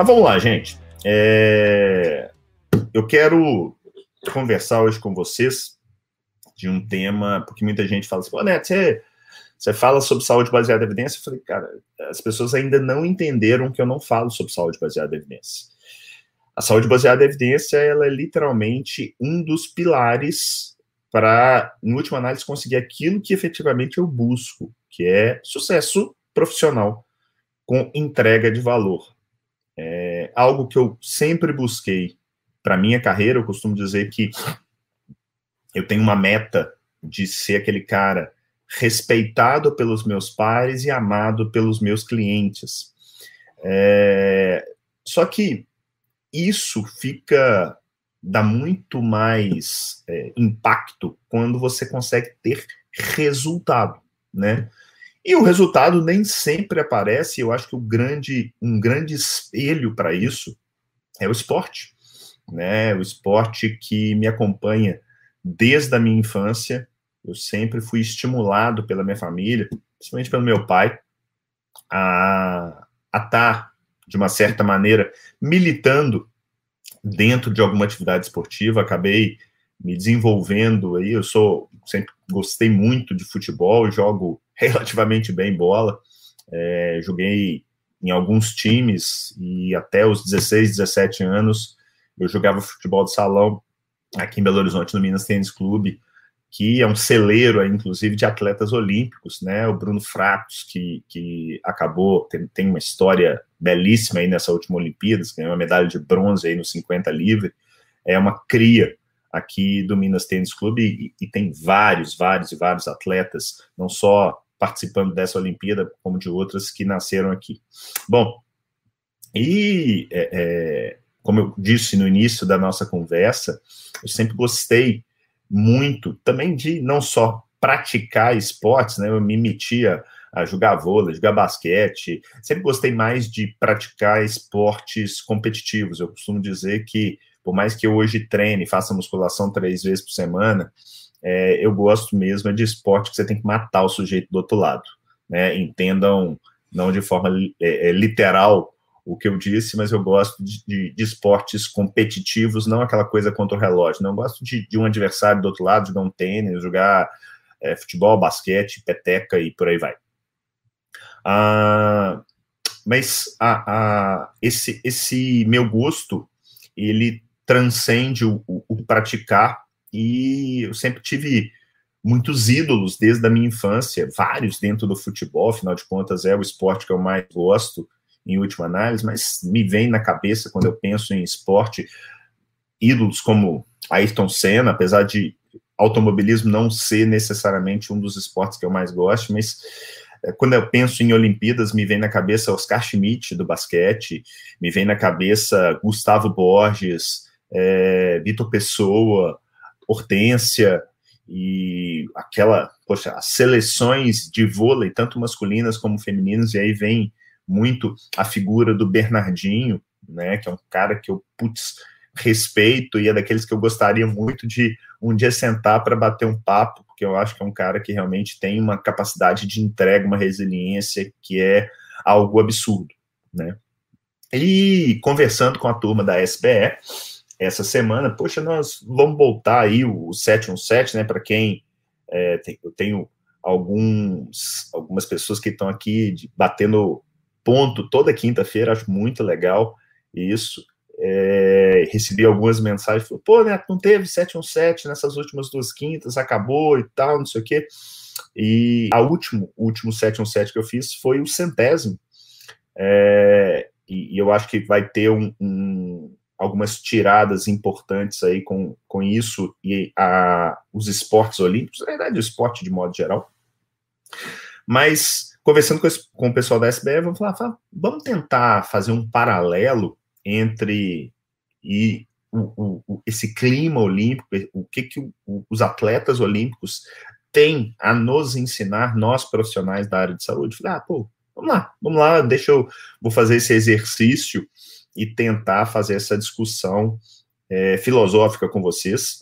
Mas vamos lá, gente. É... Eu quero conversar hoje com vocês de um tema, porque muita gente fala assim, Neto, você, você fala sobre saúde baseada em evidência? Eu falei, cara, as pessoas ainda não entenderam que eu não falo sobre saúde baseada em evidência. A saúde baseada em evidência, ela é literalmente um dos pilares para, em última análise, conseguir aquilo que efetivamente eu busco, que é sucesso profissional com entrega de valor. Algo que eu sempre busquei para minha carreira. Eu costumo dizer que eu tenho uma meta de ser aquele cara respeitado pelos meus pares e amado pelos meus clientes. É, só que isso fica dá muito mais é, impacto quando você consegue ter resultado, né? E o resultado nem sempre aparece. Eu acho que o grande, um grande espelho para isso é o esporte, né? O esporte que me acompanha desde a minha infância. Eu sempre fui estimulado pela minha família, principalmente pelo meu pai, a estar, tá, de uma certa maneira, militando dentro de alguma atividade esportiva. Acabei me desenvolvendo aí. Eu sou sempre gostei muito de futebol, jogo relativamente bem bola. É, joguei em alguns times e até os 16, 17 anos eu jogava futebol de salão aqui em Belo Horizonte, no Minas Tênis Clube, que é um celeiro, inclusive, de atletas olímpicos, né? O Bruno Fratos, que, que acabou, tem, tem uma história belíssima aí nessa última Olimpíadas, ganhou uma medalha de bronze aí no 50 livre, é uma cria aqui do Minas Tênis Clube e, e tem vários, vários e vários atletas, não só participando dessa Olimpíada, como de outras que nasceram aqui. Bom, e é, é, como eu disse no início da nossa conversa, eu sempre gostei muito também de não só praticar esportes, né? Eu me metia a jogar vôlei, jogar basquete. Sempre gostei mais de praticar esportes competitivos. Eu costumo dizer que, por mais que eu hoje treine, faça musculação três vezes por semana, é, eu gosto mesmo de esporte que você tem que matar o sujeito do outro lado. Né? Entendam, não de forma é, é literal o que eu disse, mas eu gosto de, de, de, esportes competitivos, não aquela coisa contra o relógio. Não eu gosto de, de, um adversário do outro lado, jogar um tênis, jogar é, futebol, basquete, peteca e por aí vai. Ah, mas esse, esse meu gosto, ele transcende o, o, o praticar e eu sempre tive muitos ídolos desde a minha infância, vários dentro do futebol, afinal de contas é o esporte que eu mais gosto, em última análise, mas me vem na cabeça quando eu penso em esporte ídolos como Ayrton Senna, apesar de automobilismo não ser necessariamente um dos esportes que eu mais gosto, mas é, quando eu penso em Olimpíadas, me vem na cabeça Oscar Schmidt, do basquete, me vem na cabeça Gustavo Borges, é, Vitor Pessoa, Hortência, e aquela, poxa, as seleções de vôlei, tanto masculinas como femininas, e aí vem muito a figura do Bernardinho, né, que é um cara que eu, putz, respeito e é daqueles que eu gostaria muito de um dia sentar para bater um papo, porque eu acho que é um cara que realmente tem uma capacidade de entrega, uma resiliência que é algo absurdo, né? E conversando com a turma da SBE essa semana, poxa, nós vamos voltar aí o 717, né, para quem é, tem, eu tenho alguns algumas pessoas que estão aqui de, batendo ponto toda quinta-feira, acho muito legal isso. É, recebi algumas mensagens, falou, pô, Neto, não teve 717 nessas últimas duas quintas, acabou e tal, não sei o quê. E a último, o último 717 que eu fiz foi o centésimo. É, e, e, eu acho que vai ter um, um, algumas tiradas importantes aí com, com isso e a, os esportes olímpicos, na verdade, o esporte de modo geral. Mas conversando com, esse, com o pessoal da SBE, vamos falar, falar, vamos tentar fazer um paralelo entre e o, o, esse clima olímpico, o que, que os atletas olímpicos têm a nos ensinar, nós profissionais da área de saúde. Falei, ah, pô, vamos lá, vamos lá, deixa eu vou fazer esse exercício e tentar fazer essa discussão é, filosófica com vocês,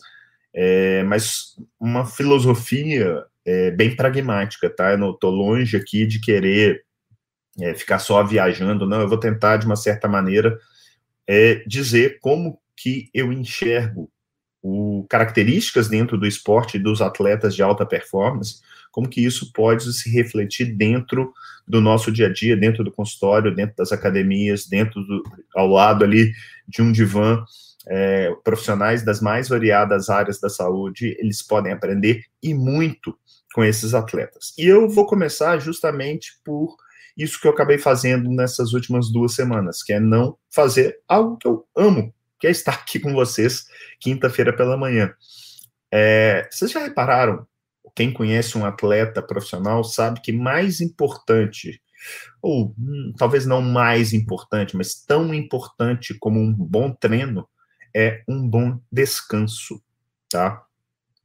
é, mas uma filosofia é, bem pragmática, tá? Eu não estou longe aqui de querer é, ficar só viajando, não, eu vou tentar, de uma certa maneira, é, dizer como que eu enxergo o, características dentro do esporte dos atletas de alta performance, como que isso pode se refletir dentro do nosso dia a dia, dentro do consultório, dentro das academias, dentro do, ao lado ali de um divã, é, profissionais das mais variadas áreas da saúde, eles podem aprender e muito com esses atletas. E eu vou começar justamente por isso que eu acabei fazendo nessas últimas duas semanas, que é não fazer algo que eu amo, que é estar aqui com vocês quinta-feira pela manhã. É, vocês já repararam? Quem conhece um atleta profissional sabe que mais importante, ou hum, talvez não mais importante, mas tão importante como um bom treino, é um bom descanso, tá?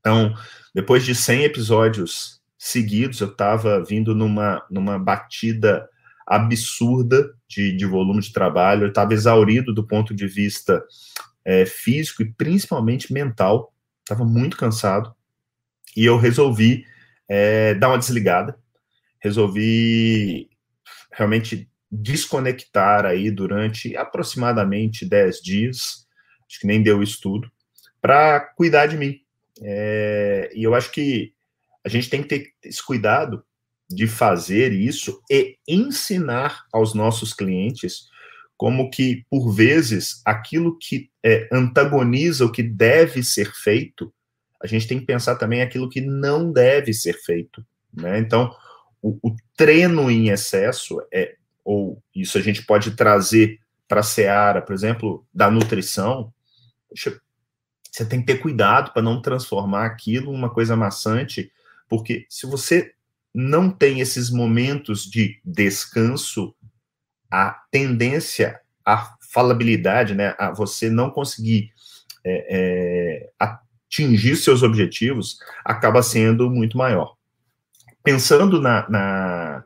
Então, depois de 100 episódios seguidos, eu estava vindo numa, numa batida absurda de, de volume de trabalho, eu estava exaurido do ponto de vista é, físico e principalmente mental, estava muito cansado, e eu resolvi é, dar uma desligada, resolvi realmente desconectar aí durante aproximadamente 10 dias, acho que nem deu estudo, para cuidar de mim. É, e eu acho que a gente tem que ter esse cuidado de fazer isso e ensinar aos nossos clientes como que, por vezes, aquilo que é, antagoniza o que deve ser feito, a gente tem que pensar também aquilo que não deve ser feito. Né? Então, o, o treino em excesso, é, ou isso a gente pode trazer para a seara, por exemplo, da nutrição, poxa, você tem que ter cuidado para não transformar aquilo em uma coisa maçante, porque se você não tem esses momentos de descanso, a tendência à falabilidade, né, a você não conseguir é, é, atingir seus objetivos, acaba sendo muito maior. Pensando na, na,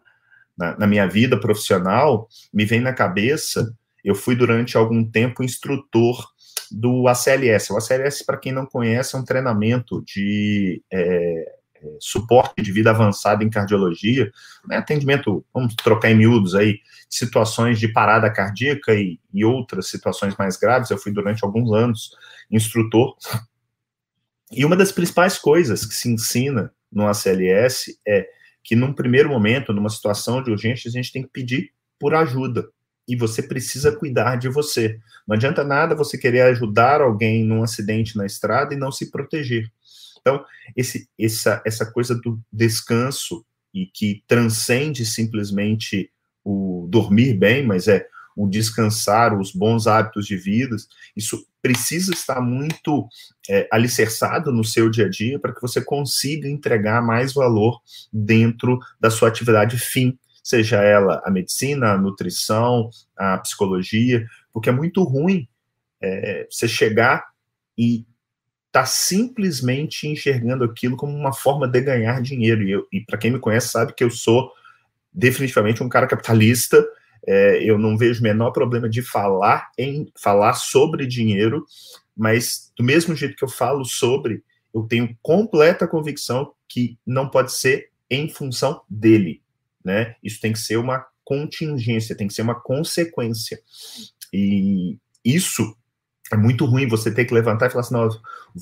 na, na minha vida profissional, me vem na cabeça, eu fui durante algum tempo instrutor do ACLS. O ACLS, para quem não conhece, é um treinamento de é, é, suporte de vida avançada em cardiologia, né, atendimento, vamos trocar em miúdos aí, situações de parada cardíaca e, e outras situações mais graves. Eu fui durante alguns anos instrutor. E uma das principais coisas que se ensina no ACLS é que, num primeiro momento, numa situação de urgência, a gente tem que pedir por ajuda. E você precisa cuidar de você. Não adianta nada você querer ajudar alguém num acidente na estrada e não se proteger. Então, esse, essa, essa coisa do descanso e que transcende simplesmente o dormir bem, mas é o descansar, os bons hábitos de vida, isso precisa estar muito é, alicerçado no seu dia a dia para que você consiga entregar mais valor dentro da sua atividade fim, seja ela a medicina, a nutrição, a psicologia, porque é muito ruim é, você chegar e está simplesmente enxergando aquilo como uma forma de ganhar dinheiro. E, e para quem me conhece sabe que eu sou definitivamente um cara capitalista. É, eu não vejo o menor problema de falar em falar sobre dinheiro, mas do mesmo jeito que eu falo sobre, eu tenho completa convicção que não pode ser em função dele, né? Isso tem que ser uma contingência, tem que ser uma consequência. E isso é muito ruim você ter que levantar e falar assim, não,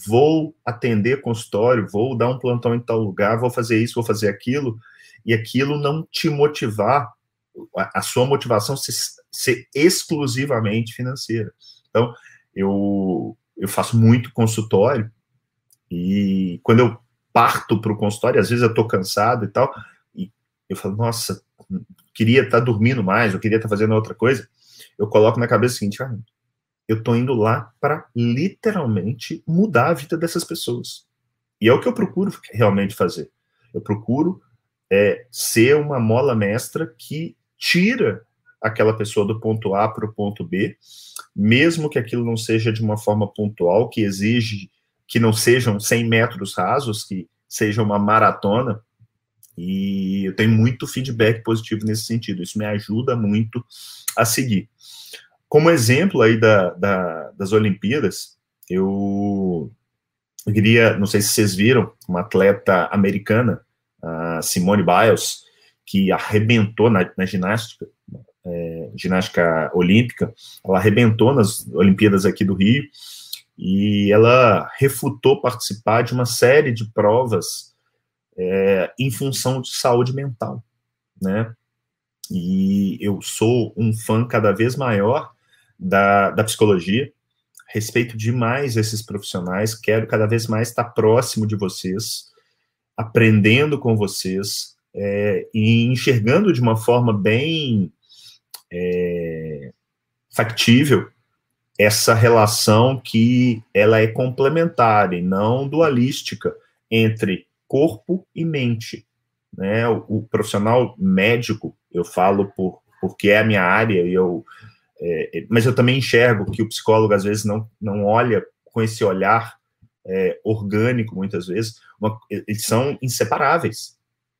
vou atender consultório, vou dar um plantão em tal lugar, vou fazer isso, vou fazer aquilo, e aquilo não te motivar, a, sua motivação ser, ser, exclusivamente financeira. Então, eu, eu faço muito consultório, e quando eu parto para o consultório, às vezes eu estou cansado e tal, e eu falo, nossa, queria estar tá dormindo mais, eu queria estar tá fazendo outra coisa, eu coloco na cabeça o seguinte, ah, eu tô indo lá para literalmente mudar a vida dessas pessoas. E é o que eu procuro realmente fazer. Eu procuro é, ser uma mola mestra que tira aquela pessoa do ponto A para o ponto B, mesmo que aquilo não seja de uma forma pontual, que exige que não sejam 100 metros rasos, que seja uma maratona. E eu tenho muito feedback positivo nesse sentido. Isso me ajuda muito a seguir. Como exemplo aí da, da, das Olimpíadas, eu, eu queria, não sei se vocês viram, uma atleta americana, Simone Biles, que arrebentou na, na ginástica, é, ginástica olímpica, ela arrebentou nas Olimpíadas aqui do Rio, e ela refutou participar de uma série de provas é, em função de saúde mental, né? E eu sou um fã cada vez maior da, da psicologia, respeito demais esses profissionais, quero cada vez mais estar próximo de vocês, aprendendo com vocês é, e enxergando de uma forma bem é, factível essa relação que ela é complementar e não dualística entre corpo e mente. Né? O, o profissional médico, eu falo por, porque é a minha área, e eu, é, mas eu também enxergo que o psicólogo às vezes não, não olha com esse olhar é, orgânico, muitas vezes, uma, eles são inseparáveis.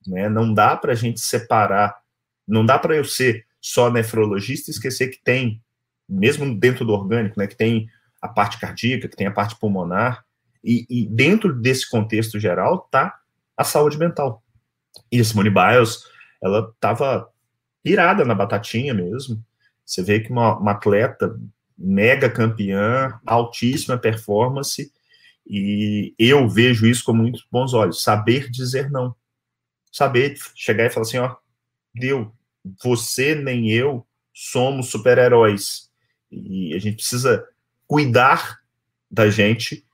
Né? Não dá para a gente separar, não dá para eu ser só nefrologista e esquecer que tem mesmo dentro do orgânico, né, que tem a parte cardíaca, que tem a parte pulmonar, e, e dentro desse contexto geral está a saúde mental. E a Simone Biles, ela estava pirada na batatinha mesmo. Você vê que uma, uma atleta mega campeã, altíssima performance, e eu vejo isso com muitos bons olhos. Saber dizer não. Saber chegar e falar assim, ó, deu, você nem eu somos super-heróis e a gente precisa cuidar da gente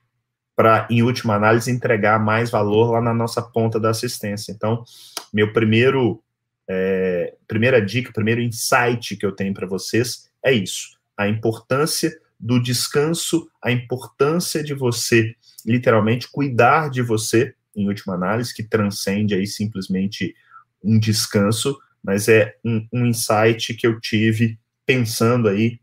para, em última análise, entregar mais valor lá na nossa ponta da assistência. Então, meu primeiro, é, primeira dica, primeiro insight que eu tenho para vocês é isso: a importância do descanso, a importância de você, literalmente, cuidar de você, em última análise, que transcende aí simplesmente um descanso, mas é um, um insight que eu tive pensando aí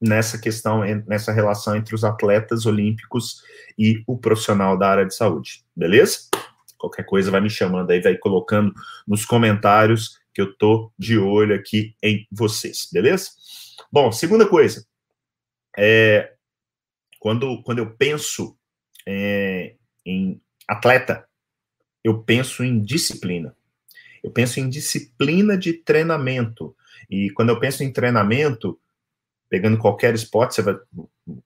nessa questão, nessa relação entre os atletas olímpicos e o profissional da área de saúde, beleza? Qualquer coisa vai me chamando aí, vai colocando nos comentários que eu tô de olho aqui em vocês, beleza? Bom, segunda coisa, é, quando, quando eu penso é, em atleta, eu penso em disciplina. Eu penso em disciplina de treinamento. E quando eu penso em treinamento, pegando qualquer esporte, você vai,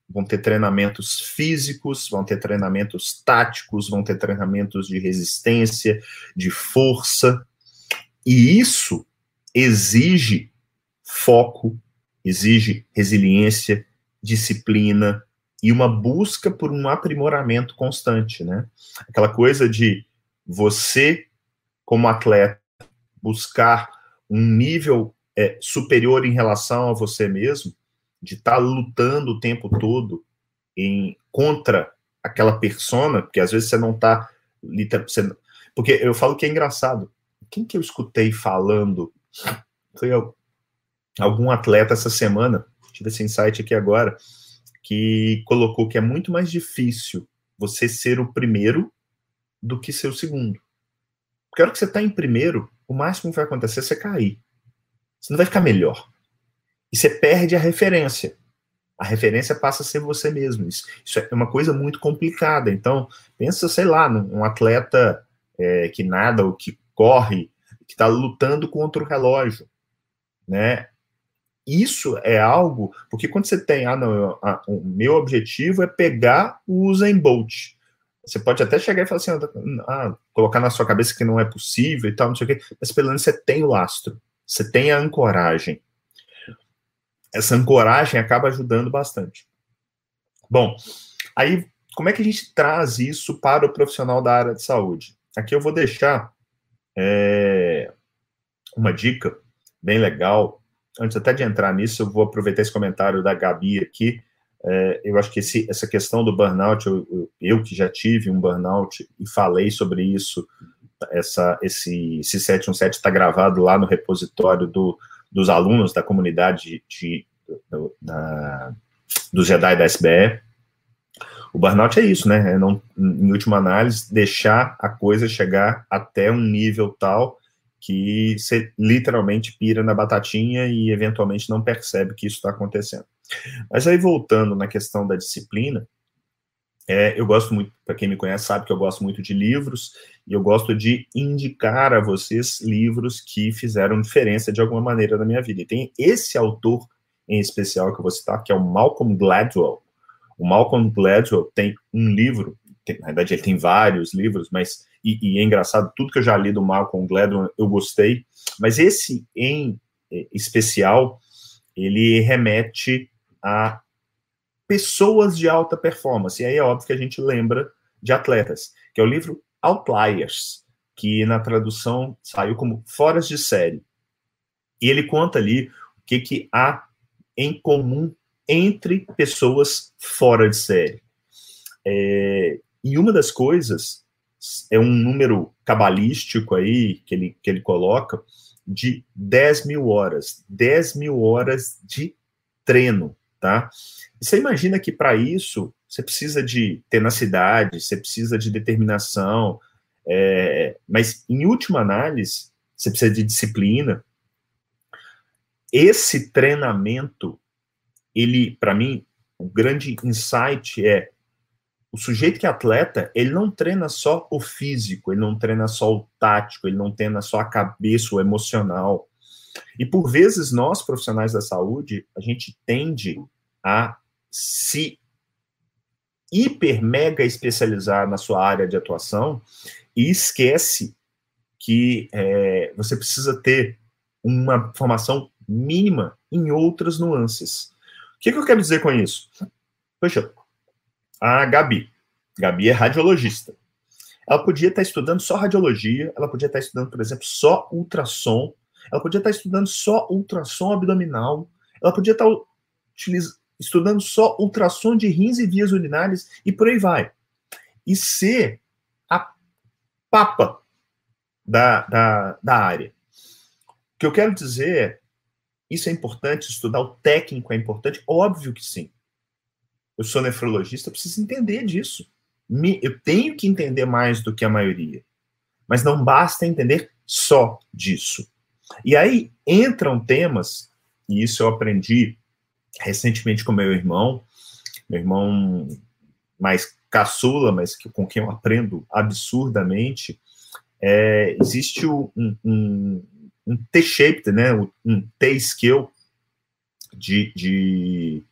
vão ter treinamentos físicos, vão ter treinamentos táticos, vão ter treinamentos de resistência, de força, e isso exige foco, exige resiliência, disciplina e uma busca por um aprimoramento constante, né? Aquela coisa de você, como atleta, buscar um nível é, superior em relação a você mesmo, de estar tá lutando o tempo todo em contra aquela persona, porque às vezes você não está porque eu falo que é engraçado. Quem que eu escutei falando? Foi algum atleta essa semana, tive esse insight aqui agora, que colocou que é muito mais difícil você ser o primeiro do que ser o segundo. Porque a hora que você está em primeiro, o máximo que vai acontecer é você cair. Você não vai ficar melhor e você perde a referência. A referência passa a ser você mesmo. Isso, isso é uma coisa muito complicada. Então, pensa, sei lá, num um é, que nada ou que corre, que está lutando contra o relógio, né? Isso é algo, porque quando você tem, ah, não, a, o meu objetivo é pegar o Usain Bolt. Você pode até chegar e falar assim, ah, colocar na sua cabeça que não é possível e tal, não sei o quê, mas pelo menos você tem o lastro, você tem a ancoragem essa ancoragem acaba ajudando bastante. Bom, aí como é que a gente traz isso para o profissional da área de saúde? Aqui eu vou deixar é, uma dica bem legal. Antes até de entrar nisso, eu vou aproveitar esse comentário da Gabi aqui. É, eu acho que esse, essa questão do burnout, eu, eu, eu, que já tive um burnout e falei sobre isso, essa, esse, esse 717 está gravado lá no repositório do, dos alunos da comunidade de, do, da, do Jedi da SBE. O burnout é isso, né? É não, em última análise, deixar a coisa chegar até um nível tal que você literalmente pira na batatinha e eventualmente não percebe que isso está acontecendo. Mas aí voltando na questão da disciplina, É, eu gosto muito, para quem me conhece sabe que eu gosto muito de livros, e eu gosto de indicar a vocês livros que fizeram diferença de alguma maneira na minha vida. E tem esse autor em especial que eu vou citar, que é o Malcolm Gladwell. O Malcolm Gladwell tem um livro, tem, na verdade ele tem vários livros, mas e, e, é engraçado, tudo que eu já li do Malcolm Gladwell eu gostei, mas esse em eh, especial, ele remete a pessoas de alta performance. E aí é óbvio que a gente lembra de atletas, que é o livro Outliers, que na tradução saiu como Foras de Série. E ele conta ali o que, que há em comum entre pessoas fora de série. É, e uma das coisas é um número cabalístico aí que ele, que ele coloca de 10 mil horas. 10 mil horas de treino, tá? você imagina que para isso você precisa de tenacidade, você precisa de determinação, é, mas em última análise, você precisa de disciplina. Esse treinamento, ele, para mim, o grande insight é o sujeito que é atleta, ele não treina só o físico, ele não treina só o tático, ele não treina só a cabeça, o emocional. E por vezes nós, profissionais da saúde, a gente tende a se hiper mega especializar na sua área de atuação e esquece que é, você precisa ter uma formação mínima em outras nuances. O que, que eu quero dizer com isso? Poxa, a Gabi, Gabi é radiologista. Ela podia estar estudando só radiologia, ela podia estar estudando, por exemplo, só ultrassom, ela podia estar estudando só ultrassom abdominal, ela podia estar estudando só ultrassom de rins e vias urinárias e por aí vai. E ser a papa da, da, da área. O que eu quero dizer é, isso é importante, estudar o técnico é importante? Óbvio que sim. Eu sou nefrologista, eu preciso entender disso. Eu tenho que entender mais do que a maioria. Mas não basta entender só disso. E aí entram temas, e isso eu aprendi recentemente com meu irmão, meu irmão mais caçula, mas que, com quem eu aprendo absurdamente, é, existe um, um, um T-shaped, né, um T-skill de, de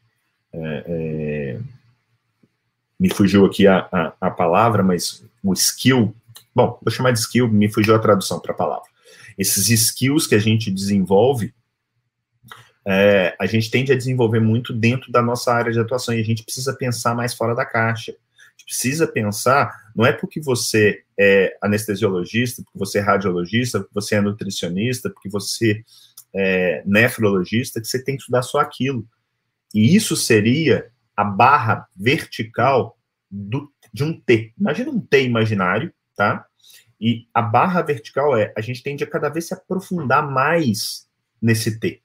é, é, me fugiu aqui a, a, a, palavra, mas o skill, bom, vou chamar de skill, me fugiu a tradução para a palavra. Esses skills que a gente desenvolve é, a gente tende a desenvolver muito dentro da nossa área de atuação e a gente precisa pensar mais fora da caixa. A gente precisa pensar, não é porque você é anestesiologista, porque você é radiologista, porque você é nutricionista, porque você é nefrologista, que você tem que estudar só aquilo. E isso seria a barra vertical do, de um T. Imagina um T imaginário, tá? E a barra vertical é, a gente tende a cada vez se aprofundar mais nesse T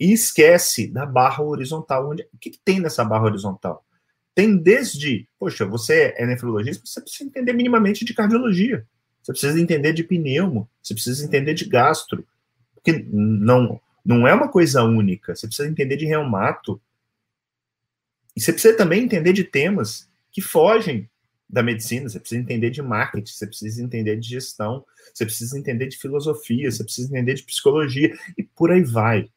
e esquece da barra horizontal. Onde, o que, que tem nessa barra horizontal? Tem desde, poxa, você é nefrologista, você precisa entender minimamente de cardiologia, você precisa entender de pneumo, você precisa entender de gastro, porque não, não é uma coisa única, você precisa entender de reumato, e você precisa também entender de temas que fogem da medicina, você precisa entender de marketing, você precisa entender de gestão, você precisa entender de filosofia, você precisa entender de psicologia, e por aí vai.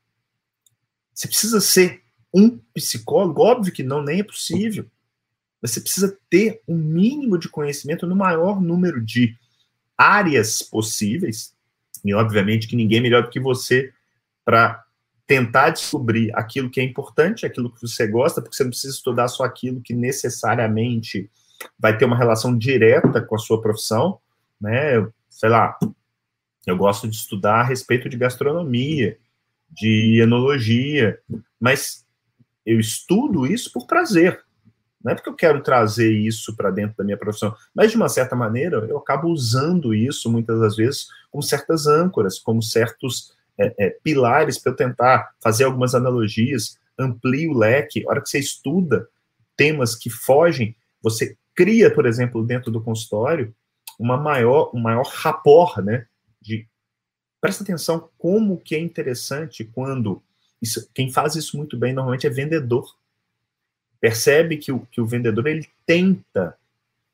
Você precisa ser um psicólogo? Óbvio que não, nem é possível. Mas você precisa ter um mínimo de conhecimento no maior número de áreas possíveis. E, obviamente, que ninguém é melhor do que você para tentar descobrir aquilo que é importante, aquilo que você gosta, porque você não precisa estudar só aquilo que necessariamente vai ter uma relação direta com a sua profissão, né? Sei lá, eu gosto de estudar a respeito de gastronomia, de enologia, mas eu estudo isso por prazer. Não é porque eu quero trazer isso para dentro da minha profissão, mas de uma certa maneira eu acabo usando isso muitas das vezes como certas âncoras, como certos é, é, pilares para eu tentar fazer algumas analogias, amplie o leque. A hora que você estuda temas que fogem, você cria, por exemplo, dentro do consultório, uma maior, um maior rapport, né, de Presta atenção como que é interessante quando isso, quem faz isso muito bem normalmente é vendedor. Percebe que o, que o vendedor ele tenta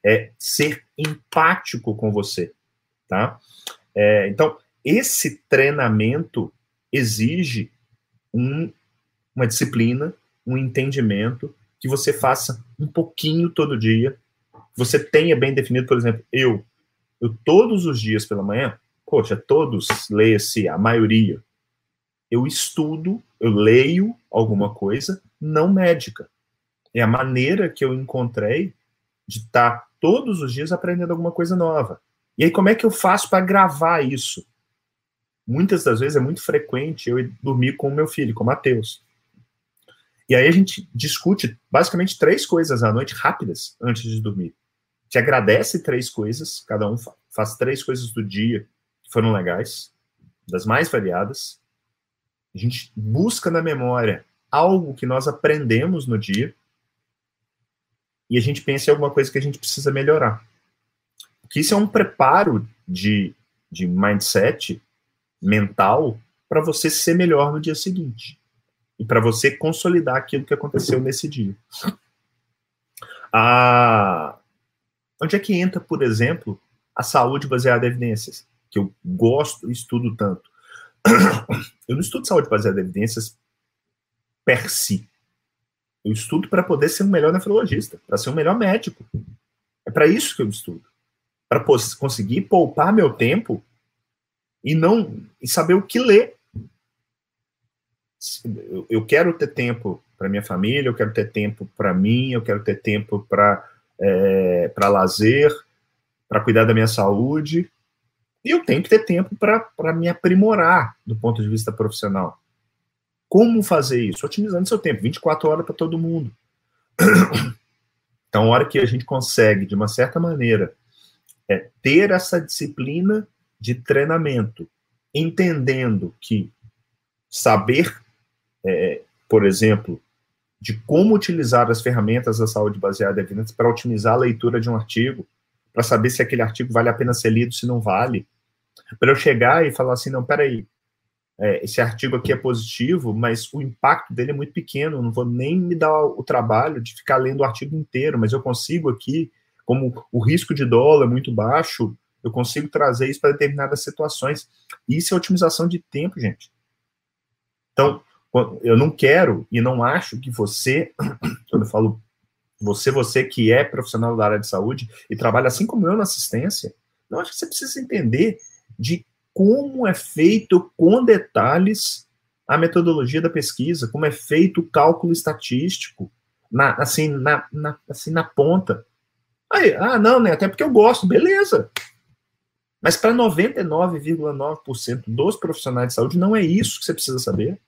é, ser empático com você, tá? É, então, esse treinamento exige um, uma disciplina, um entendimento, que você faça um pouquinho todo dia, você tenha bem definido, por exemplo, eu, eu todos os dias pela manhã, poxa, todos, leia-se a maioria, eu estudo, eu leio alguma coisa não médica. É a maneira que eu encontrei de estar todos os dias aprendendo alguma coisa nova. E aí, como é que eu faço para gravar isso? Muitas das vezes é muito frequente eu dormir com o meu filho, com o Matheus. E aí a gente discute basicamente três coisas à noite rápidas antes de dormir. Te agradece três coisas, cada um faz três coisas do dia que foram legais, das mais variadas. A gente busca na memória algo que nós aprendemos no dia e a gente pensa em alguma coisa que a gente precisa melhorar. Porque isso é um preparo de, de mindset mental para você ser melhor no dia seguinte e para você consolidar aquilo que aconteceu nesse dia. Ah, onde é que entra, por exemplo, a saúde baseada em evidências, que eu gosto e estudo tanto? Eu não estudo saúde baseada em evidências per si. Eu estudo para poder ser um melhor nefrologista, para ser um melhor médico. É para isso que eu estudo. Para conseguir poupar meu tempo e não e saber o que ler eu quero ter tempo para minha família, eu quero ter tempo para mim, eu quero ter tempo para é, para lazer, para cuidar da minha saúde, e eu tenho que ter tempo para me aprimorar do ponto de vista profissional. Como fazer isso? Otimizando seu tempo, 24 horas para todo mundo. Então, a hora que a gente consegue, de uma certa maneira, é, ter essa disciplina de treinamento, entendendo que saber é, por exemplo, de como utilizar as ferramentas da saúde baseada em evidências para otimizar a leitura de um artigo, para saber se aquele artigo vale a pena ser lido, se não vale. Para eu chegar e falar assim, não, peraí, é, esse artigo aqui é positivo, mas o impacto dele é muito pequeno, não vou nem me dar o trabalho de ficar lendo o artigo inteiro, mas eu consigo aqui, como o risco de dólar é muito baixo, eu consigo trazer isso para determinadas situações. Isso é otimização de tempo, gente. Então, eu não quero e não acho que você, quando eu falo você, você que é profissional da área de saúde e trabalha assim como eu na assistência, não acho que você precisa entender de como é feito com detalhes a metodologia da pesquisa, como é feito o cálculo estatístico, na, assim, na, na, assim, na ponta. Aí, ah, não, né? Até porque eu gosto, beleza. Mas para 99,9% dos profissionais de saúde, não é isso que você precisa saber.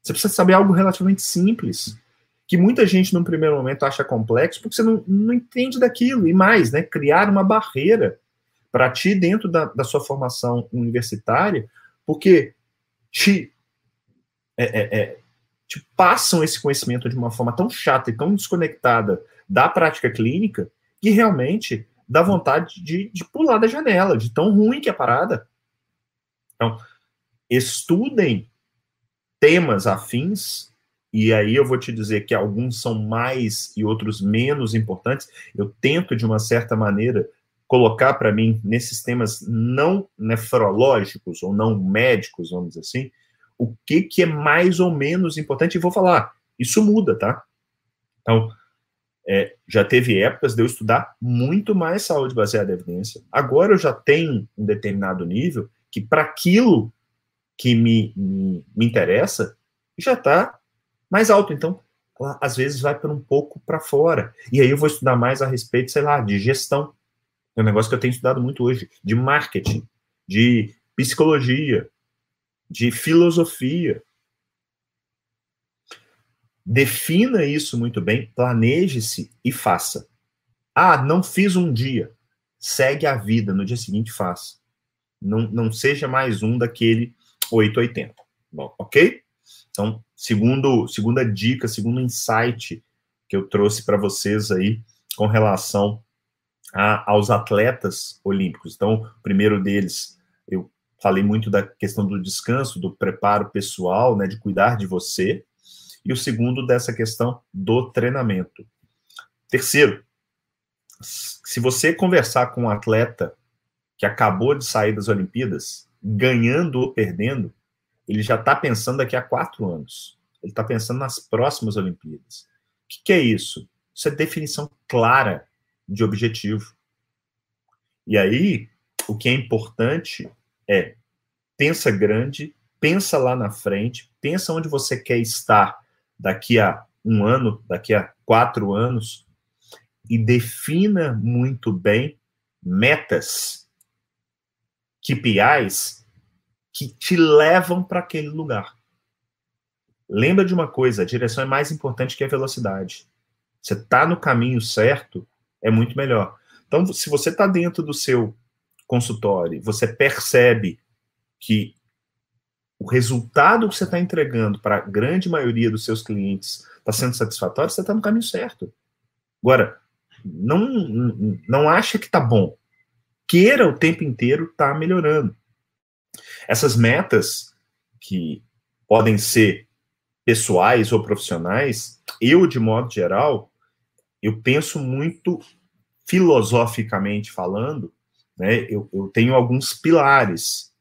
Você precisa saber algo relativamente simples, que muita gente, num primeiro momento, acha complexo, porque você não, não entende daquilo. E mais, né, criar uma barreira para ti dentro da, da sua formação universitária, porque te, é, é, é, te passam esse conhecimento de uma forma tão chata e tão desconectada da prática clínica que realmente dá vontade de, de pular da janela, de tão ruim que é a parada. Então, estudem temas afins, e aí eu vou te dizer que alguns são mais e outros menos importantes. Eu tento, de uma certa maneira, colocar para mim, nesses temas não nefrológicos ou não médicos, vamos dizer assim, o que, que é mais ou menos importante, e vou falar, isso muda, tá? Então, é, já teve épocas de eu estudar muito mais saúde baseada em evidência. Agora eu já tenho um determinado nível que, para aquilo que me, me, me interessa já está mais alto. Então, às vezes vai para um pouco para fora. E aí eu vou estudar mais a respeito, sei lá, de gestão. É um negócio que eu tenho estudado muito hoje, de marketing, de psicologia, de filosofia. Defina isso muito bem, planeje-se e faça. Ah, não fiz um dia. Segue a vida, no dia seguinte faça. Não, não seja mais um daquele 880. Bom, ok? Então, segundo, segunda dica, segundo insight que eu trouxe para vocês aí com relação a, aos atletas olímpicos. Então, o primeiro deles, eu falei muito da questão do descanso, do preparo pessoal, né, de cuidar de você. E o segundo dessa questão do treinamento. Terceiro, se você conversar com um atleta que acabou de sair das Olimpíadas, ganhando ou perdendo, ele já está pensando daqui a quatro anos. Ele está pensando nas próximas Olimpíadas. O que, que é isso? Isso é definição clara de objetivo. E aí, o que é importante é pensa grande, pensa lá na frente, pensa onde você quer estar daqui a um ano, daqui a quatro anos, e defina muito bem metas, KPIs, que te levam para aquele lugar. Lembra de uma coisa, a direção é mais importante que a velocidade. Você está no caminho certo, é muito melhor. Então, se você está dentro do seu consultório, você percebe que o resultado que você está entregando para a grande maioria dos seus clientes está sendo satisfatório, você está no caminho certo. Agora, não, não acha que está bom. Queira o tempo inteiro estar tá melhorando. Essas metas, que podem ser pessoais ou profissionais, eu, de modo geral, eu penso muito filosoficamente falando, né, eu, eu tenho alguns pilares,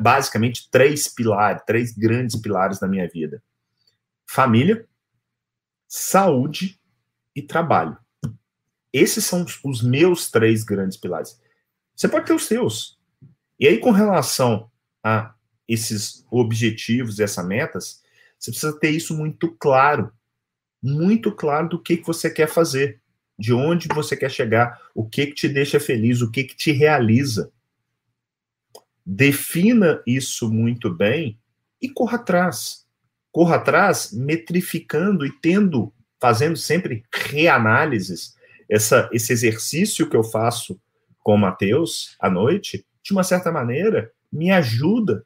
basicamente três pilares, três grandes pilares na minha vida: família, saúde e trabalho. Esses são os meus três grandes pilares. Você pode ter os seus. E aí, com relação a esses objetivos, essas metas, você precisa ter isso muito claro. Muito claro do que, que você quer fazer, de onde você quer chegar, o que, que te deixa feliz, o que, que te realiza. Defina isso muito bem e corra atrás. Corra atrás metrificando e tendo, fazendo sempre reanálises essa, esse exercício que eu faço com o Mateus à noite, de uma certa maneira, me ajuda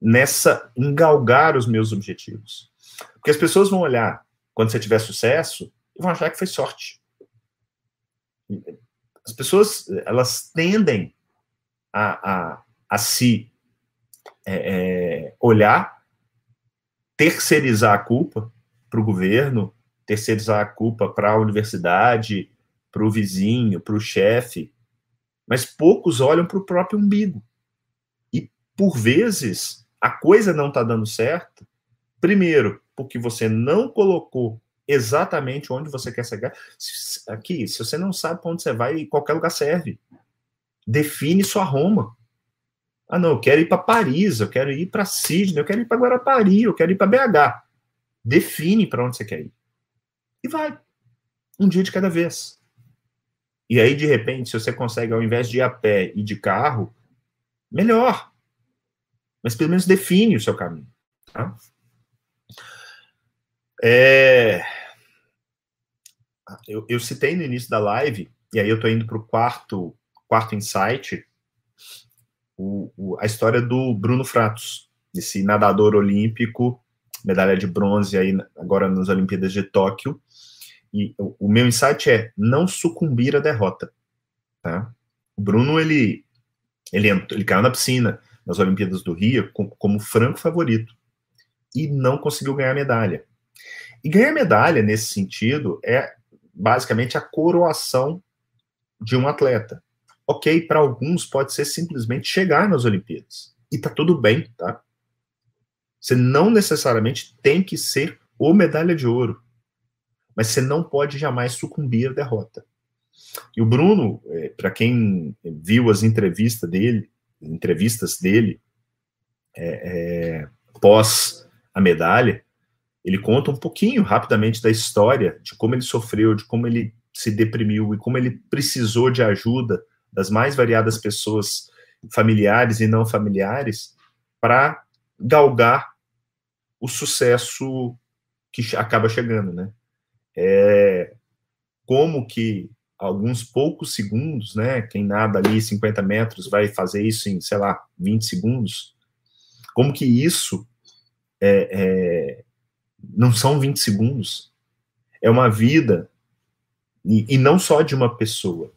nessa engalgar os meus objetivos. Porque as pessoas vão olhar quando você tiver sucesso e vão achar que foi sorte. As pessoas, elas tendem a, a, a se é, é, olhar, terceirizar a culpa para o governo, terceirizar a culpa para a universidade, para o vizinho, para o chefe, mas poucos olham para o próprio umbigo. E, por vezes, a coisa não está dando certo, primeiro, porque você não colocou exatamente onde você quer chegar. Aqui, se você não sabe para onde você vai, qualquer lugar serve. Define sua Roma. Ah, não, eu quero ir para Paris, eu quero ir para Sydney, eu quero ir para Guarapari, eu quero ir para BH. Define para onde você quer ir e vai. Um dia de cada vez. E aí, de repente, se você consegue, ao invés de ir a pé e de carro, melhor. Mas pelo menos define o seu caminho. Tá? É... Eu, eu, citei no início da live, e aí eu estou indo para o quarto, quarto insight, o, o, a história do Bruno Fratos, esse nadador olímpico, medalha de bronze aí agora nas Olimpíadas de Tóquio, e o meu insight é não sucumbir à derrota. Tá? O Bruno, ele, ele, ele caiu na piscina nas Olimpíadas do Rio como franco favorito e não conseguiu ganhar medalha. E ganhar medalha, nesse sentido, é basicamente a coroação de um atleta. Ok, para alguns pode ser simplesmente chegar nas Olimpíadas. E tá tudo bem, tá? Você não necessariamente tem que ser o medalha de ouro mas você não pode jamais sucumbir à derrota. E o Bruno, é, para quem viu as entrevistas dele, entrevistas dele é, é, pós a medalha, ele conta um pouquinho rapidamente da história de como ele sofreu, de como ele se deprimiu e como ele precisou de ajuda das mais variadas pessoas, familiares e não familiares, para galgar o sucesso que acaba chegando, né? é, como que alguns poucos segundos, né? Quem nada ali 50 metros vai fazer isso em, sei lá, 20 segundos. Como que isso é, é, não são 20 segundos? É uma vida, e, e não só de uma pessoa.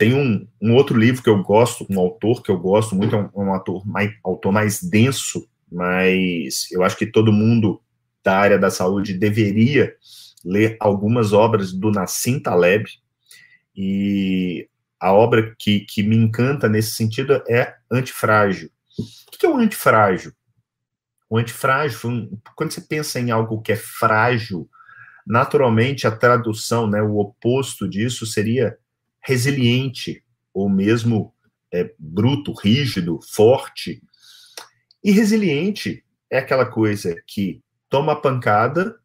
Tem um, um, outro livro que eu gosto, um autor que eu gosto muito, é um, um autor, mais, autor mais denso, mas eu acho que todo mundo da área da saúde deveria ler algumas obras do Nassim Taleb, e a obra que, que me encanta nesse sentido é Antifrágil. O que é o antifrágil? O antifrágil, quando você pensa em algo que é frágil, naturalmente a tradução, né, o oposto disso seria resiliente, ou mesmo é, bruto, rígido, forte. E resiliente é aquela coisa que toma a pancada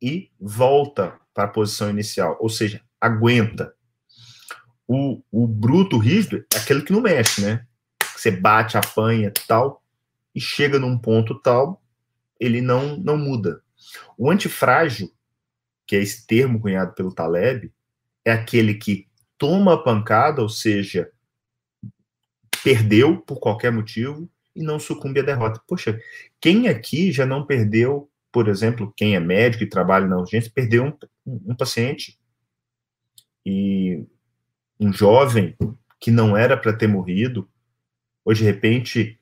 e volta para a posição inicial, ou seja, aguenta. O, o bruto, rígido, é aquele que não mexe, né? Você bate, apanha, tal, e chega num ponto tal, ele não, não muda. O antifrágil, que é esse termo cunhado pelo Taleb, é aquele que toma a pancada, ou seja, perdeu por qualquer motivo e não sucumbe à derrota. Poxa, quem aqui já não perdeu, por exemplo, quem é médico e trabalha na urgência, perdeu um, um paciente e um jovem que não era para ter morrido, ou de repente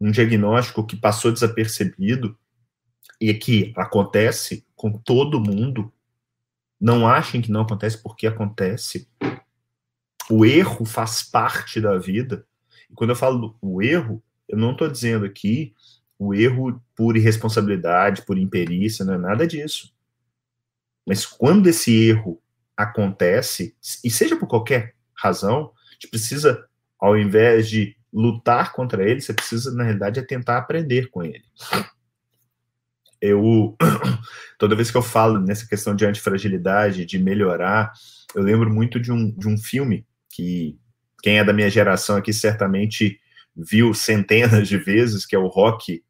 um diagnóstico que passou desapercebido e que acontece com todo mundo. Não achem que não acontece porque acontece. O erro faz parte da vida. E quando eu falo o erro, eu não estou dizendo aqui o erro por irresponsabilidade, por imperícia, não é nada disso. Mas quando esse erro acontece, e seja por qualquer razão, a gente precisa, ao invés de lutar contra ele, você precisa, na realidade, é tentar aprender com ele. Eu, toda vez que eu falo nessa questão de antifragilidade, de melhorar, eu lembro muito de um, de um filme que quem é da minha geração aqui certamente viu centenas de vezes, que é o Rock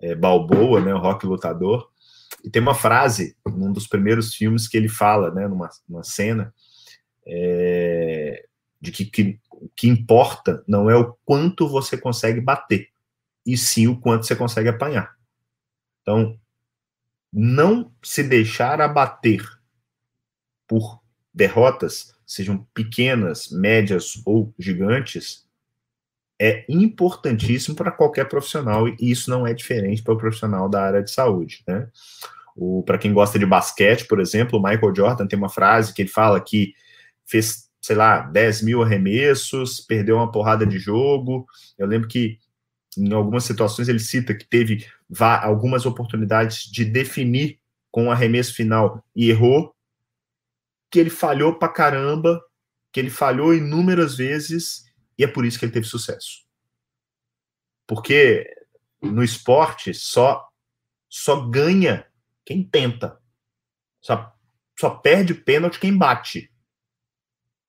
é, Balboa, né, o Rock Lutador, e tem uma frase, num dos primeiros filmes, que ele fala, né, numa, numa cena, é, de que, que o que importa não é o quanto você consegue bater, e sim o quanto você consegue apanhar. Então, não se deixar abater por derrotas, sejam pequenas, médias ou gigantes, é importantíssimo para qualquer profissional e isso não é diferente para o profissional da área de saúde, né? Para quem gosta de basquete, por exemplo, o Michael Jordan tem uma frase que ele fala que fez, sei lá, 10 mil arremessos, perdeu uma porrada de jogo. Eu lembro que em algumas situações ele cita que teve algumas oportunidades de definir com o arremesso final e errou, que ele falhou pra caramba, que ele falhou inúmeras vezes e é por isso que ele teve sucesso. Porque no esporte só só ganha quem tenta. Só, só perde pênalti quem bate.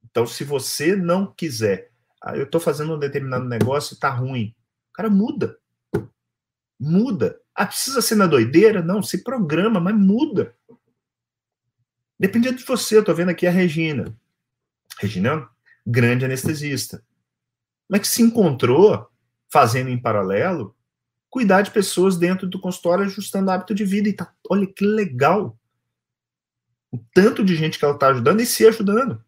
Então, se você não quiser, ah, eu estou fazendo um determinado negócio e tá ruim, cara muda. Muda. Ah, precisa ser na doideira? Não, se programa, mas muda. Depende de você. Eu tô vendo aqui a Regina. Regina é uma grande anestesista. Mas que se encontrou fazendo em paralelo cuidar de pessoas dentro do consultório, ajustando hábito de vida. E tá, olha que legal. O tanto de gente que ela está ajudando e se ajudando.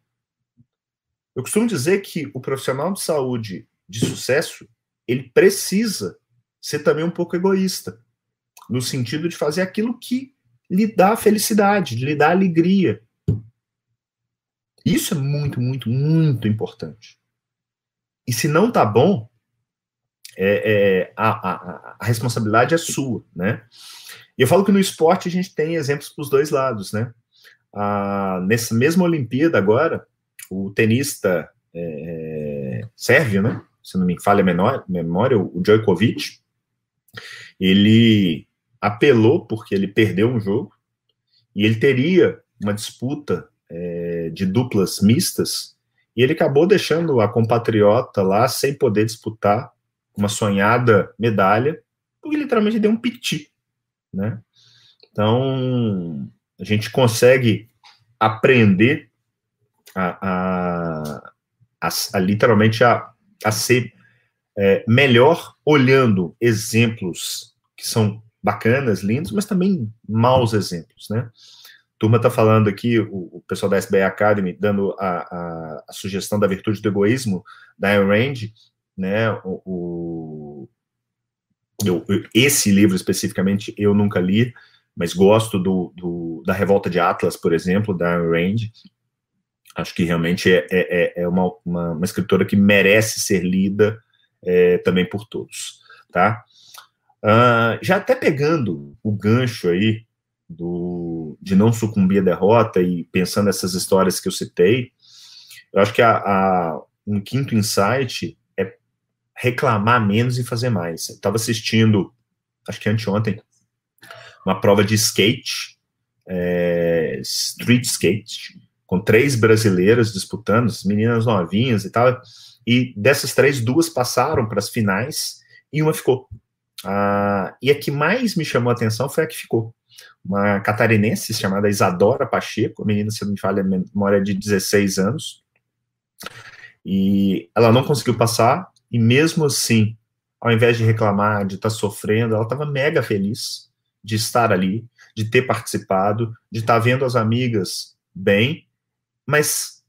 Eu costumo dizer que o profissional de saúde de sucesso, ele precisa ser também um pouco egoísta, no sentido de fazer aquilo que lhe dá felicidade, lhe dá alegria. Isso é muito, muito, muito importante. E se não tá bom, é, é, a, a, a, responsabilidade é sua, né? E eu falo que no esporte a gente tem exemplos para os dois lados, né? Ah, nessa mesma Olimpíada agora, o tenista é, sérvio, né? Se não me falha a memória, o Djokovic, ele apelou porque ele perdeu um jogo e ele teria uma disputa é, de duplas mistas e ele acabou deixando a compatriota lá sem poder disputar uma sonhada medalha, porque literalmente deu um piti, né? Então, a gente consegue aprender a, a, a, a literalmente a, a ser é, melhor olhando exemplos que são bacanas, lindos, mas também maus exemplos, né? Turma está falando aqui, o, o, pessoal da SBA Academy, dando a, a, a, sugestão da virtude do egoísmo da Ayn Rand, né, o, o, eu, esse livro especificamente eu nunca li, mas gosto do, do, da Revolta de Atlas, por exemplo, da Ayn Rand. Acho que realmente é, é, é, é uma, uma, uma, escritora que merece ser lida é, também por todos, tá? Uh, já até pegando o gancho aí do, de não sucumbir à derrota e pensando nessas histórias que eu citei, eu acho que a, a, um quinto insight é reclamar menos e fazer mais. Eu estava assistindo, acho que anteontem, uma prova de skate, é, street skate, com três brasileiras disputando, meninas novinhas e tal. E dessas três, duas passaram para as finais e uma ficou. Ah, e a que mais me chamou a atenção foi a que ficou. Uma catarinense chamada Isadora Pacheco, menina, se não me falha a memória, de 16 anos. E ela não conseguiu passar, e mesmo assim, ao invés de reclamar, de estar tá sofrendo, ela estava mega feliz de estar ali, de ter participado, de estar tá vendo as amigas bem, mas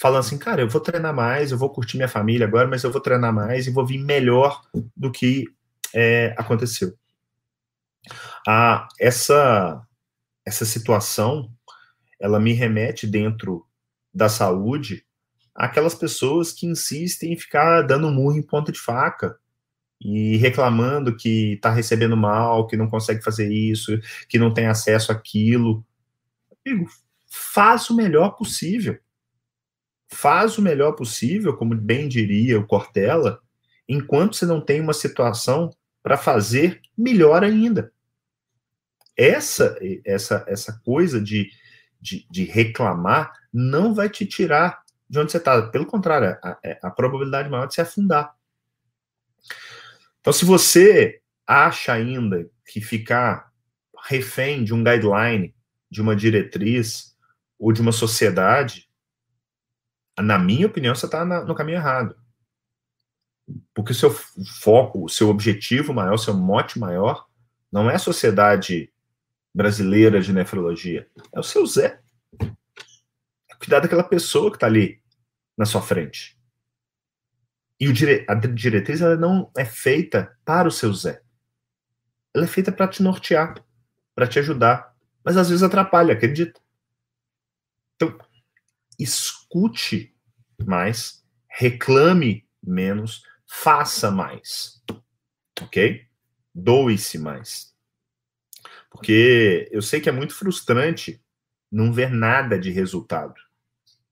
falando assim, cara, eu vou treinar mais, eu vou curtir minha família agora, mas eu vou treinar mais e vou vir melhor do que é, aconteceu. Ah, essa essa situação, ela me remete dentro da saúde aquelas pessoas que insistem em ficar dando murro em ponta de faca e reclamando que está recebendo mal, que não consegue fazer isso, que não tem acesso àquilo. Amigo, faz o melhor possível. Faz o melhor possível, como bem diria o Cortella, enquanto você não tem uma situação para fazer melhor ainda. Essa essa essa coisa de, de, de reclamar não vai te tirar de onde você está. Pelo contrário, a, é, a, probabilidade maior de se afundar. Então, se você acha ainda que ficar refém de um guideline, de uma diretriz ou de uma sociedade, na minha opinião, você está no caminho errado. Porque o seu foco, o seu objetivo maior, o seu mote maior, não é a sociedade brasileira de nefrologia, é o seu Zé cuidar daquela pessoa que está ali na sua frente. E dire... a diretriz ela não é feita para o seu Zé. Ela é feita para te nortear, para te ajudar. Mas às vezes atrapalha, acredita? Então, escute mais, reclame menos, faça mais. Ok? Doe-se mais. Porque eu sei que é muito frustrante não ver nada de resultado.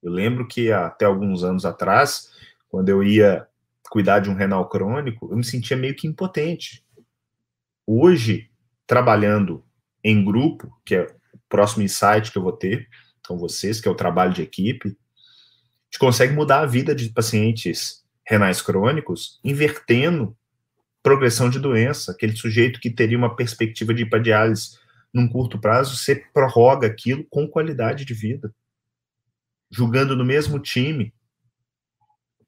Eu lembro que até alguns anos atrás, quando eu ia cuidar de um renal crônico, eu me sentia meio que impotente. Hoje, trabalhando em grupo, que é o próximo insight que eu vou ter com vocês, que é o trabalho de equipe, a gente consegue mudar a vida de pacientes renais crônicos, invertendo progressão de doença. Aquele sujeito que teria uma perspectiva de hipadiálise num curto prazo, você prorroga aquilo com qualidade de vida jogando no mesmo time,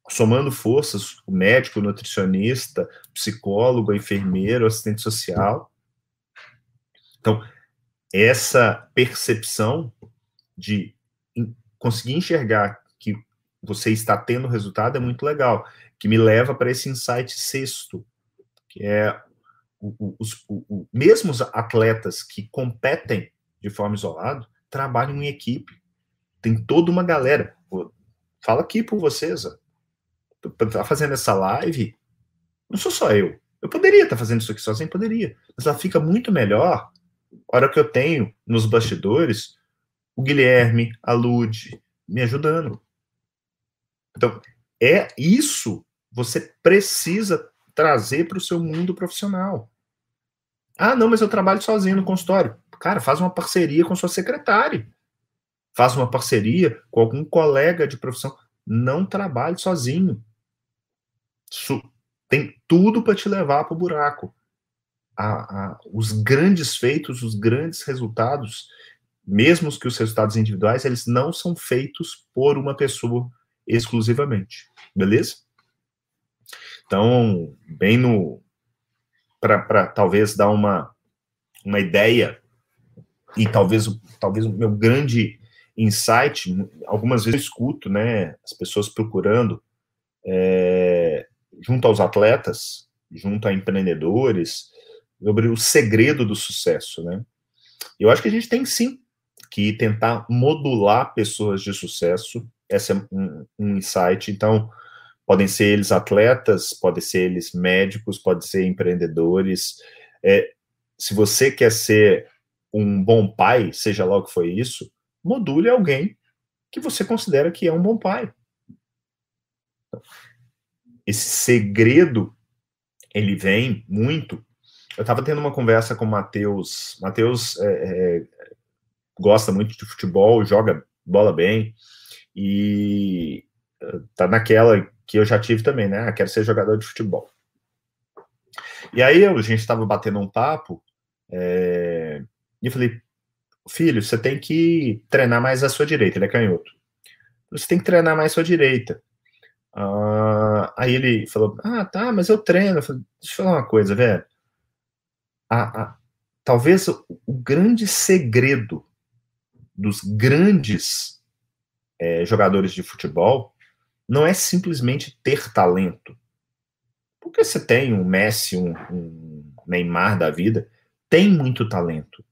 somando forças, o médico, o nutricionista, o psicólogo, o enfermeiro, o assistente social. Então, essa percepção de conseguir enxergar você está tendo resultado é muito legal, que me leva para esse insight sexto, que é os, os mesmos atletas que competem de forma isolada trabalham em equipe. Tem toda uma galera. Fala aqui por vocês. Tá fazendo essa live. Não sou só eu. Eu poderia estar tá fazendo isso aqui sozinho, poderia. Mas ela fica muito melhor a hora que eu tenho nos bastidores o Guilherme, a Lud, me ajudando. Então, é isso você precisa trazer para o seu mundo profissional. Ah, não, mas eu trabalho sozinho no consultório. Cara, faz uma parceria com sua secretária faz uma parceria com algum colega de profissão. Não trabalhe sozinho. Isso tem tudo para te levar para o buraco. A, a, os grandes feitos, os grandes resultados, mesmo que os resultados individuais, eles não são feitos por uma pessoa exclusivamente. Beleza? Então, bem no. para talvez dar uma, uma ideia, e talvez, talvez o meu grande insight, algumas vezes eu escuto, né, as pessoas procurando é, junto aos atletas junto a empreendedores, sobre o segredo do sucesso, né? Eu acho que a gente tem sim que tentar modular pessoas de sucesso. Esse é um, um insight. Então, podem ser eles atletas, podem ser eles médicos, podem ser empreendedores. É, se você quer ser um bom pai, seja lá o que foi isso, module alguém que você considera que é um bom pai. Esse segredo, ele vem muito. Eu estava tendo uma conversa com o Matheus. Matheus é, é, gosta muito de futebol, joga bola bem, e eh, tá naquela que eu já tive também, né? Ah, quero ser jogador de futebol. E aí a gente estava batendo um papo, é, e eu falei, filho, você tem que treinar mais a sua direita, ele é canhoto. Você tem que treinar mais a sua direita. Ah, aí ele falou, ah, tá, mas eu treino. Eu falei, Deixa eu falar uma coisa, velho. A, a, talvez o, o grande segredo dos grandes é, jogadores de futebol não é simplesmente ter talento. Porque você tem um Messi, um, um Neymar da vida, tem muito talento.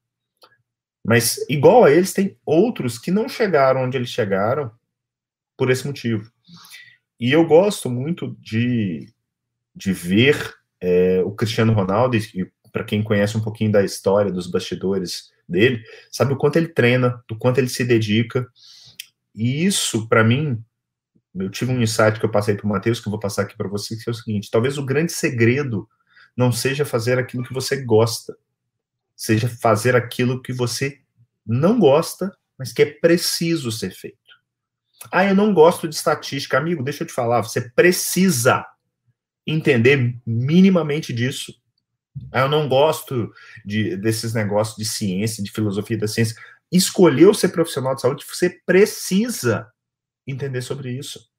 Mas, igual a eles, tem outros que não chegaram onde eles chegaram por esse motivo. E eu gosto muito de, de ver é, o Cristiano Ronaldo, e para quem conhece um pouquinho da história dos bastidores dele, sabe o quanto ele treina, do quanto ele se dedica. E isso, para mim, eu tive um insight que eu passei para o Matheus, que eu vou passar aqui para você, que é o seguinte: talvez o grande segredo não seja fazer aquilo que você gosta, seja fazer aquilo que você não gosta, mas que é preciso ser feito. Ah, eu não gosto de estatística. Amigo, deixa eu te falar, você precisa entender minimamente disso ah, eu não gosto de, desses negócios de ciência, de filosofia da ciência. Escolheu ser profissional de saúde, você precisa entender sobre isso.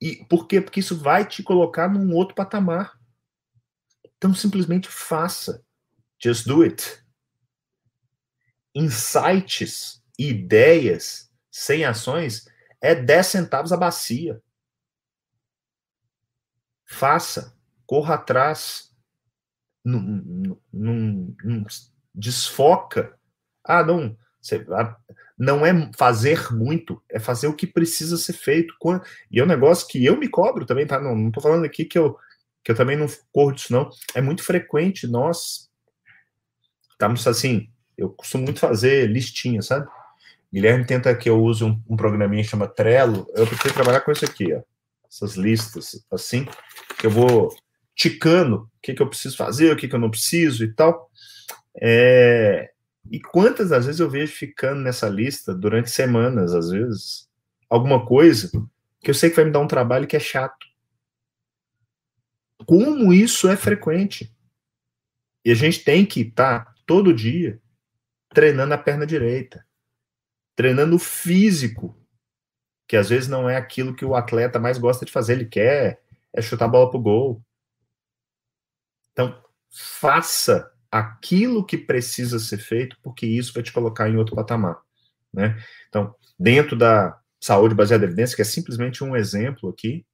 E por quê? Porque isso vai te colocar num outro patamar. Então simplesmente faça. Just do it. Insights, ideias sem ações é 10 centavos a bacia. Faça corra atrás, não, não, não desfoca. Ah, não, não é fazer muito, é fazer o que precisa ser feito. E é um negócio que eu me cobro também, tá? Não, não tô falando aqui que eu, que eu também não corro disso, não. É muito frequente nós estamos assim, eu costumo muito fazer listinha, sabe? Guilherme tenta que eu use um, um programinha que chama Trello. Eu prefiro trabalhar com isso aqui, ó. Essas listas, assim, que eu vou ticando o que, que eu preciso fazer, o que, que eu não preciso e tal. É, e quantas às vezes eu vejo ficando nessa lista durante semanas, às vezes, alguma coisa que eu sei que vai me dar um trabalho que é chato. Como isso é frequente? E a gente tem que estar tá, todo dia treinando a perna direita, treinando o físico, que às vezes não é aquilo que o atleta mais gosta de fazer, ele quer é chutar a bola pro gol, então, faça aquilo que precisa ser feito, porque isso vai te colocar em outro patamar. Né? Então, dentro da saúde baseada em evidência, que é simplesmente um exemplo aqui,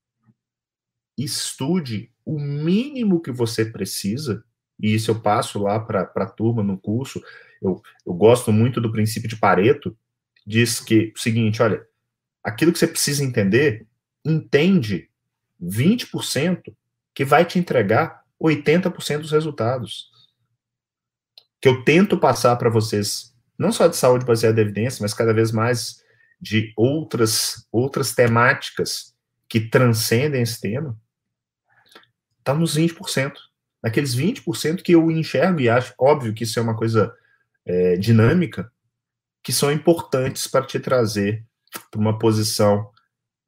estude o mínimo que você precisa, e isso eu passo lá para a turma no curso. Eu, eu gosto muito do princípio de Pareto, diz que o seguinte: olha, aquilo que você precisa entender, entende 20% que vai te entregar 80% dos resultados. Que eu tento passar para vocês, não só de saúde baseada em evidência, mas cada vez mais de outras, outras temáticas que transcendem esse tema, está nos 20%. Naqueles 20% que eu enxergo e acho, óbvio que isso é uma coisa é, dinâmica, que são importantes para te trazer para uma posição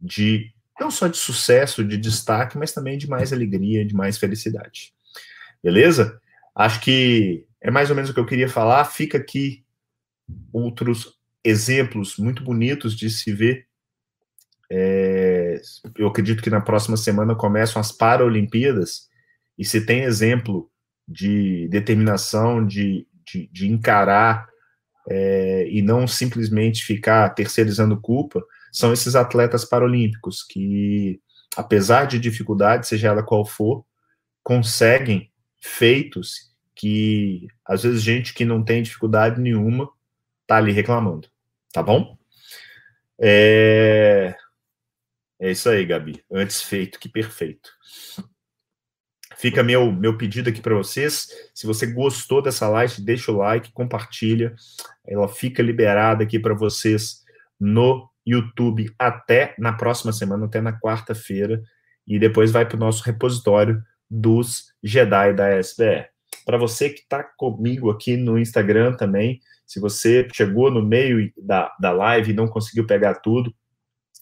de não só de sucesso, de destaque, mas também de mais alegria, de mais felicidade. Beleza? Acho que é mais ou menos o que eu queria falar. Fica aqui outros exemplos muito bonitos de se ver. É, eu acredito que na próxima semana começam as Paralimpíadas, e se tem exemplo de determinação, de, de, de encarar é, e não simplesmente ficar terceirizando culpa, são esses atletas paralímpicos que apesar de dificuldade, seja ela qual for, conseguem feitos que às vezes gente que não tem dificuldade nenhuma tá ali reclamando, tá bom? É, é isso aí, Gabi. Antes feito que perfeito. Fica meu, meu pedido aqui para vocês. Se você gostou dessa live, deixa o like, compartilha. Ela fica liberada aqui para vocês no YouTube até na próxima semana, até na quarta-feira. E depois vai para o nosso repositório dos Jedi da SBR. Para você que está comigo aqui no Instagram também, se você chegou no meio da, da live e não conseguiu pegar tudo,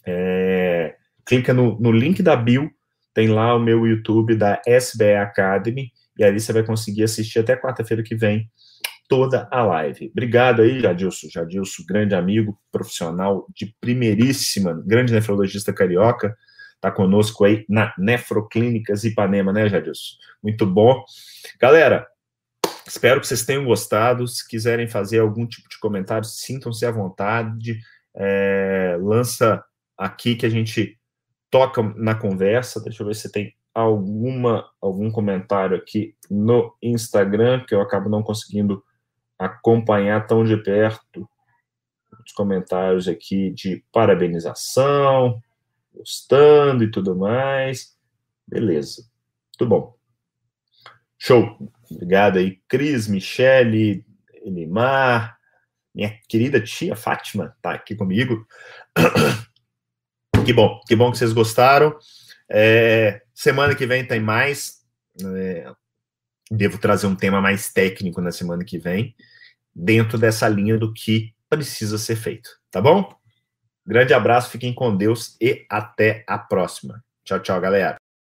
é, clica no, no link da bio, tem lá o meu YouTube da SBE Academy, e ali você vai conseguir assistir até quarta-feira que vem toda a live. Obrigado aí, Jadilson. Jadilson, grande amigo, profissional de primeiríssima, grande nefrologista carioca, está conosco aí na Nefroclínicas Ipanema, né, Jadilson? Muito bom. Galera, espero que vocês tenham gostado. Se quiserem fazer algum tipo de comentário, sintam-se à vontade. É, lança aqui que a gente toca na conversa. Deixa eu ver se tem alguma algum comentário aqui no Instagram, que eu acabo não conseguindo acompanhar tão de perto os comentários aqui de parabenização, gostando e tudo mais. Beleza. Tudo bom. Show. Obrigado aí, Cris, Michele, Elimar, minha querida tia Fátima tá aqui comigo. Que bom, que bom que vocês gostaram. É, semana que vem tem mais. É, devo trazer um tema mais técnico na semana que vem, dentro dessa linha do que precisa ser feito. Tá bom? Grande abraço, fiquem com Deus e até a próxima. Tchau, tchau, galera.